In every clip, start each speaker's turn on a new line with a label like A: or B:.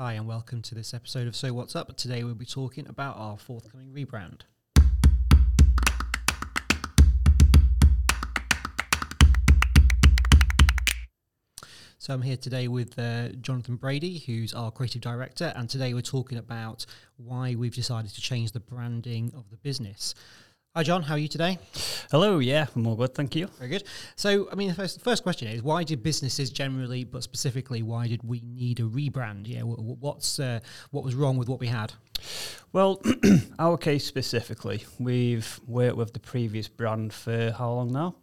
A: Hi, and welcome to this episode of So What's Up. Today we'll be talking about our forthcoming rebrand. So I'm here today with uh, Jonathan Brady, who's our creative director, and today we're talking about why we've decided to change the branding of the business. Hi, John. How are you today?
B: Hello. Yeah, I'm all good. Thank you.
A: Very good. So, I mean, the first, first question is why did businesses generally, but specifically, why did we need a rebrand? Yeah, what's uh, what was wrong with what we had?
B: Well, our case specifically, we've worked with the previous brand for how long now?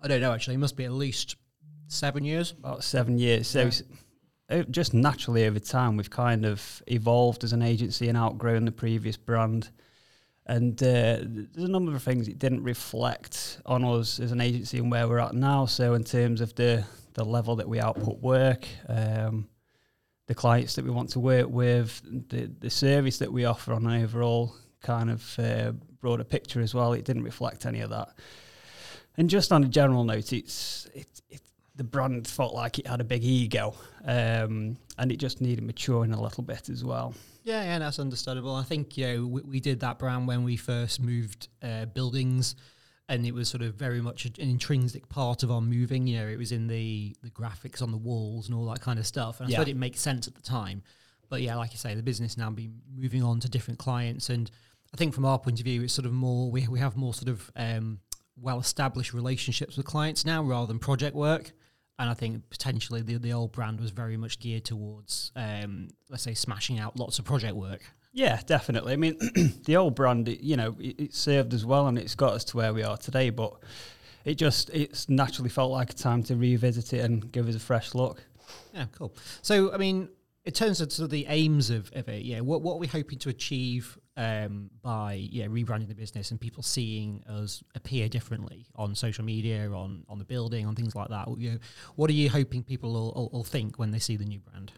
A: I don't know. Actually, it must be at least seven years.
B: About seven years. So. Yeah just naturally over time, we've kind of evolved as an agency and outgrown the previous brand. And uh, there's a number of things it didn't reflect on us as an agency and where we're at now. So in terms of the the level that we output work, um, the clients that we want to work with, the the service that we offer on an overall kind of uh, broader picture as well, it didn't reflect any of that. And just on a general note, it's it, it the brand felt like it had a big ego, um, and it just needed maturing a little bit as well.
A: Yeah, yeah, that's understandable. I think you know we, we did that brand when we first moved uh, buildings, and it was sort of very much an intrinsic part of our moving. You know, it was in the the graphics on the walls and all that kind of stuff. And I thought it made sense at the time. But yeah, like you say, the business now be moving on to different clients, and I think from our point of view, it's sort of more we we have more sort of um, well established relationships with clients now rather than project work and I think potentially the the old brand was very much geared towards, um, let's say, smashing out lots of project work.
B: Yeah, definitely. I mean, the old brand, you know, it, it, served as well, and it's got us to where we are today. But it just it's naturally felt like a time to revisit it and give us a fresh look.
A: Yeah, cool. So, I mean, in terms of sort of the aims of, of it, yeah, what what are we hoping to achieve um, by yeah rebranding the business and people seeing us appear differently on social media, on on the building, on things like that. You what are you hoping people will, will, will think when they see the new brand?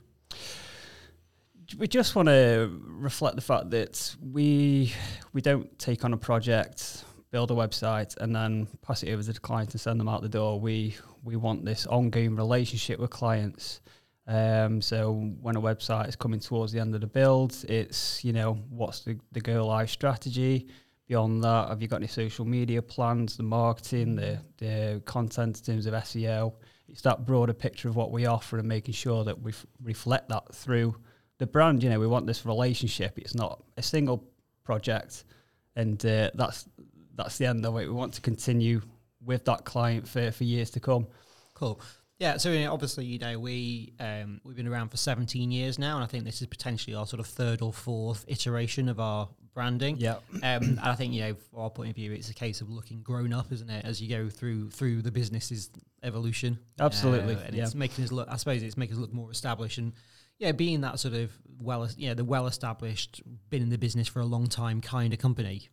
B: We just want to reflect the fact that we we don't take on a project, build a website, and then pass it over to the client and send them out the door. We we want this ongoing relationship with clients um, so when a website is coming towards the end of the build, it's you know what's the the go live strategy. Beyond that, have you got any social media plans, the marketing, the the content in terms of SEO? It's that broader picture of what we offer and making sure that we f- reflect that through the brand. You know, we want this relationship. It's not a single project, and uh, that's that's the end of it. We want to continue with that client for for years to come.
A: Cool. Yeah, so obviously, you know, we um, we've been around for 17 years now, and I think this is potentially our sort of third or fourth iteration of our branding.
B: Yeah,
A: um, and I think you know, from our point of view, it's a case of looking grown up, isn't it, as you go through through the business's evolution.
B: Absolutely,
A: uh, and yeah. it's making us look. I suppose it's making us look more established and. Yeah, being that sort of well, yeah, the well-established, been in the business for a long time kind of company.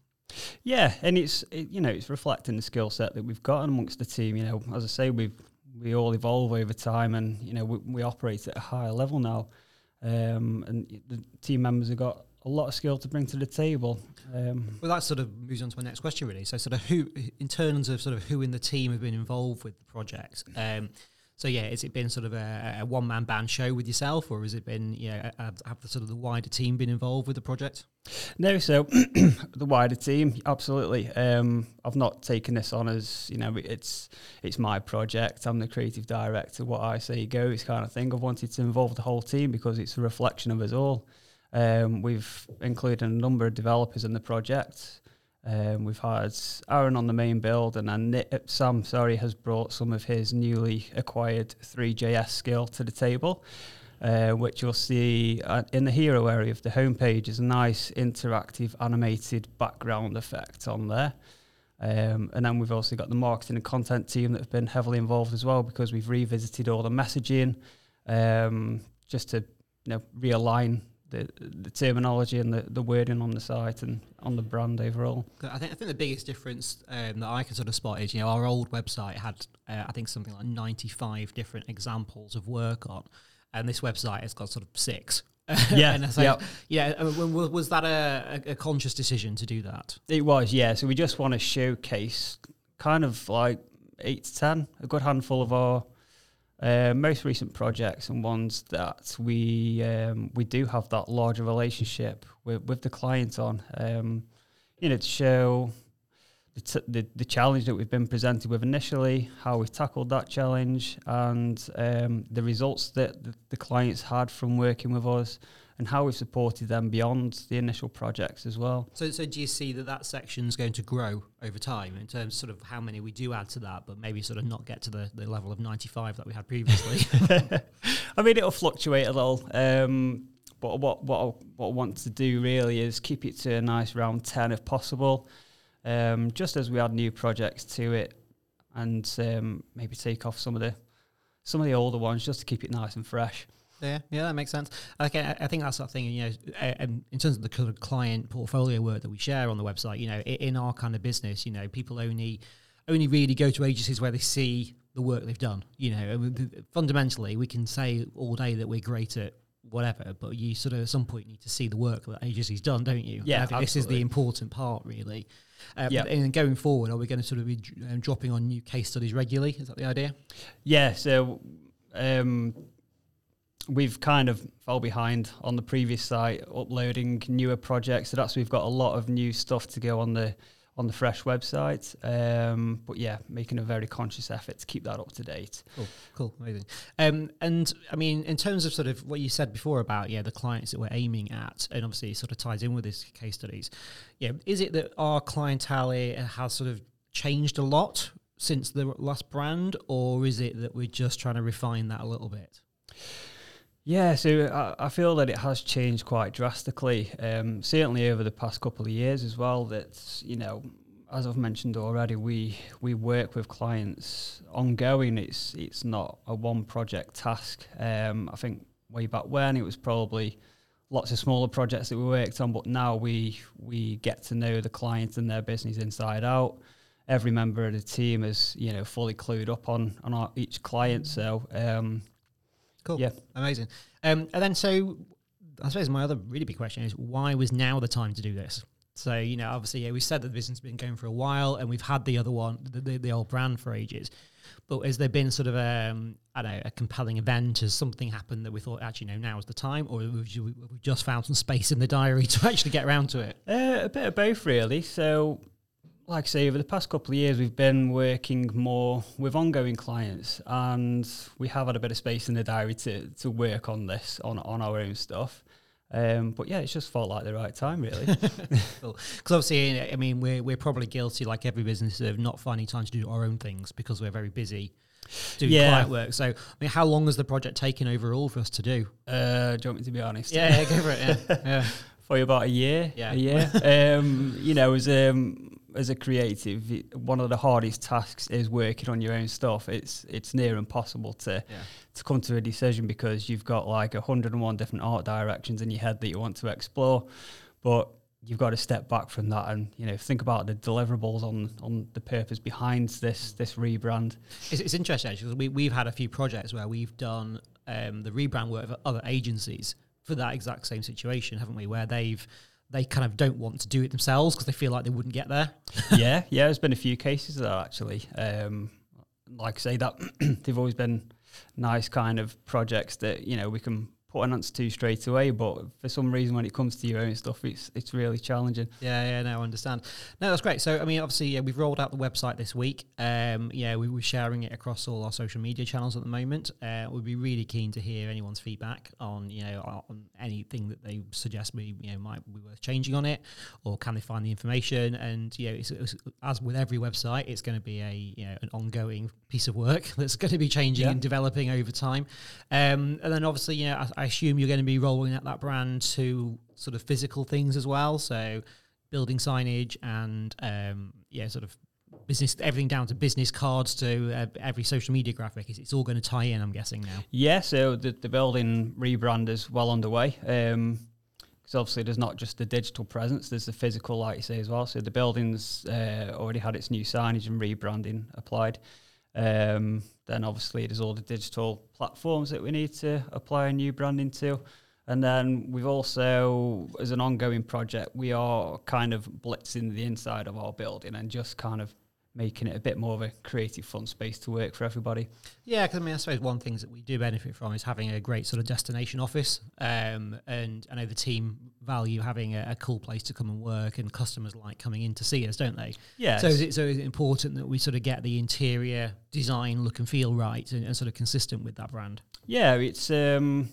B: Yeah, and it's it, you know it's reflecting the skill set that we've got amongst the team. You know, as I say, we've we all evolve over time, and you know we, we operate at a higher level now, um, and the team members have got a lot of skill to bring to the table.
A: Um, well, that sort of moves on to my next question, really. So, sort of who, in terms of sort of who in the team have been involved with the project. Um, so yeah, has it been sort of a, a one man band show with yourself, or has it been yeah have, have the sort of the wider team been involved with the project?
B: No, so the wider team, absolutely. Um, I've not taken this on as you know it's it's my project. I'm the creative director. What I say goes, kind of thing. I've wanted to involve the whole team because it's a reflection of us all. Um, we've included a number of developers in the project. Um, we've had Aaron on the main build, and then uh, Sam, sorry, has brought some of his newly acquired Three.js skill to the table, uh, which you'll see uh, in the hero area of the homepage is a nice interactive animated background effect on there. Um, and then we've also got the marketing and content team that have been heavily involved as well because we've revisited all the messaging um, just to you know realign the the terminology and the, the wording on the site and on the brand overall.
A: I think I think the biggest difference um, that I can sort of spot is you know our old website had uh, I think something like ninety five different examples of work on, and this website has got sort of six.
B: Yeah, and
A: so, yep. yeah. Uh, was that a, a, conscious decision to do that?
B: It was, yeah. So we just want to showcase kind of like eight to ten, a good handful of our Uh, most recent projects and ones that we um, we do have that larger relationship with, with the client on, um, you know, to show the, t- the, the challenge that we've been presented with initially, how we tackled that challenge, and um, the results that the, the clients had from working with us, and how we've supported them beyond the initial projects as well.
A: So, so do you see that that section is going to grow over time in terms of sort of how many we do add to that, but maybe sort of not get to the, the level of 95 that we had previously?
B: I mean, it'll fluctuate a little. Um, but what what I, what I want to do really is keep it to a nice round 10 if possible. Um, just as we add new projects to it, and um, maybe take off some of the some of the older ones just to keep it nice and fresh.
A: Yeah, yeah, that makes sense. Okay, I, I think that's that thing. You know, in terms of the kind of client portfolio work that we share on the website, you know, in our kind of business, you know, people only only really go to agencies where they see the work they've done. You know, fundamentally, we can say all day that we're great at whatever, but you sort of at some point need to see the work that agency's done, don't you?
B: Yeah,
A: this is the important part, really. Um,
B: Yeah.
A: And going forward, are we going to sort of be um, dropping on new case studies regularly? Is that the idea?
B: Yeah, so um, we've kind of fell behind on the previous site uploading newer projects. So that's we've got a lot of new stuff to go on the on the fresh website. Um, but yeah, making a very conscious effort to keep that up to date.
A: Cool, cool, amazing. Um, and I mean, in terms of sort of what you said before about yeah the clients that we're aiming at, and obviously sort of ties in with this case studies. Yeah, is it that our clientele has sort of changed a lot since the last brand, or is it that we're just trying to refine that a little bit?
B: Yeah, so I, I feel that it has changed quite drastically. Um, certainly over the past couple of years as well. That you know, as I've mentioned already, we we work with clients ongoing. It's it's not a one project task. Um, I think way back when it was probably lots of smaller projects that we worked on, but now we we get to know the client and their business inside out. Every member of the team is you know fully clued up on on our, each client. So. Um,
A: Cool.
B: Yeah.
A: Amazing. Um, and then, so I suppose my other really big question is why was now the time to do this? So, you know, obviously, yeah, we said that the business has been going for a while and we've had the other one, the, the, the old brand for ages. But has there been sort of um, I don't know, a compelling event? Has something happened that we thought, actually, no, now is the time? Or have we- we've just found some space in the diary to actually get around to it?
B: Uh, a bit of both, really. So, like I say, over the past couple of years, we've been working more with ongoing clients, and we have had a bit of space in the diary to to work on this on on our own stuff. Um, but yeah, it's just felt like the right time, really.
A: Because obviously, I mean, we're, we're probably guilty, like every business, of not finding time to do our own things because we're very busy doing
B: Yeah.
A: client work. So, I mean, how long has the project taken overall for us to do?
B: uh, do you want me to be honest?
A: Yeah, yeah, go for it. Yeah, yeah.
B: for about a year.
A: Yeah.
B: a year. um, you know, as um as a creative, one of the hardest tasks is working on your own stuff. It's it's near impossible to
A: Yeah.
B: to come to a decision because you've got like 101 different art directions in your head that you want to explore, but you've got to step back from that and you know think about the deliverables on on the purpose behind this this rebrand.
A: It's, it's interesting actually. 'cause We we've had a few projects where we've done um, the rebrand work of other agencies for that exact same situation, haven't we? Where they've they kind of don't want to do it themselves because they feel like they wouldn't get there.
B: yeah, yeah. There's been a few cases of that actually. Um, like I say, that they've always been nice kind of projects that you know we can put an answer to straight away. But for some reason, when it comes to your own stuff, it's it's really challenging.
A: Yeah, yeah, no, I understand. No, that's great. So, I mean, obviously, yeah, we've rolled out the website this week. Um, yeah, we were sharing it across all our social media channels at the moment. Uh, we'd be really keen to hear anyone's feedback on, you know, on anything that they suggest we, you know, might be worth changing on it, or can they find the information? And you know, it's, it's, as with every website, it's going to be a, you know, an ongoing piece of work that's going to be changing
B: Yeah.
A: and developing over time. Um, and then obviously, you know, I, I assume you're going to be rolling out that brand to sort of physical things as well. So building signage and um, yeah, sort of business everything down to business cards to uh, every social media graphic. It's, it's all going to tie in. I'm guessing now.
B: Yeah, so the the building rebrand is well underway. Um, because obviously there's not just the digital presence, there's the physical, like you say as well. So the building's uh, already had its new signage and rebranding applied. Um, then obviously there's all the digital platforms that we need to apply a new branding to. And then we've also, as an ongoing project, we are kind of blitzing the inside of our building and just kind of making it a bit more of a creative, fun space to work for everybody.
A: Yeah, because I mean, I suppose one things that we do benefit from is having a great sort of destination office, um, and I know the team value having a, a, cool place to come and work, and customers like coming in to see us, don't they?
B: Yeah.
A: So is it so is it important that we sort of get the interior design look and feel right and, and sort of consistent with that brand?
B: Yeah, it's um,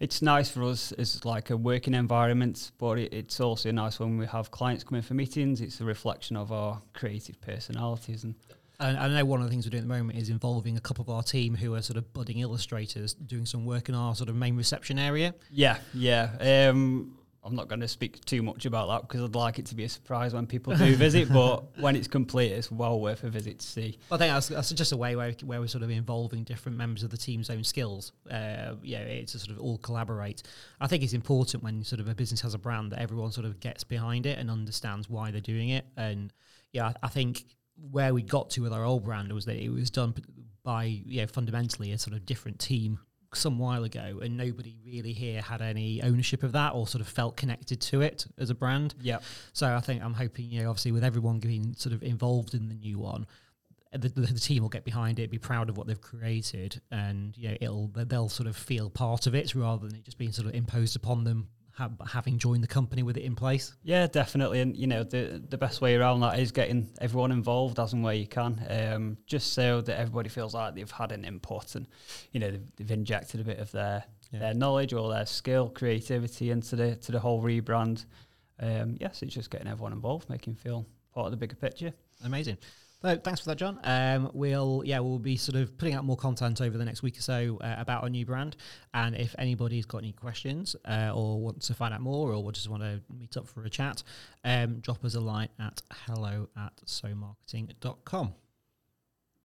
B: it's nice for us as like a working environment, but it, it's also nice when we have clients coming for meetings. It's a reflection of our creative personalities and.
A: And I know one of the things we're doing at the moment is involving a couple of our team who are sort of budding illustrators doing some work in our sort of main reception area.
B: Yeah, yeah. Um, I'm not going to speak too much about that because I'd like it to be a surprise when people do visit. But when it's complete, it's well worth a visit to see.
A: I think that's, that's just a way where, where we're sort of involving different members of the team's own skills. Uh, yeah, it's to sort of all collaborate. I think it's important when sort of a business has a brand that everyone sort of gets behind it and understands why they're doing it. And yeah, I, I think where we got to with our old brand was that it was done by yeah fundamentally a sort of different team some while ago, and nobody really here had any ownership of that or sort of felt connected to it as a brand.
B: Yeah.
A: So I think I'm hoping, you know, obviously with everyone being sort of involved in the new one, the, the, the, team will get behind it, be proud of what they've created, and you know, it'll they'll sort of feel part of it rather than it just being sort of imposed upon them having joined the company with it in place?
B: Yeah, definitely. And you know, the the best way around that is getting everyone involved as and where you can, um, just so that everybody feels like they've had an input and you know they've, they've injected a bit of their yeah. their knowledge or their skill, creativity into the to the whole rebrand. Um, yes, it's just getting everyone involved, making feel part of the bigger picture.
A: Amazing. So thanks for that, John. Um, we'll yeah we'll be sort of putting out more content over the next week or so uh, about our new brand. And if anybody's got any questions uh, or wants to find out more or just want to meet up for a chat, um, drop us a line at hello at somarketing.com.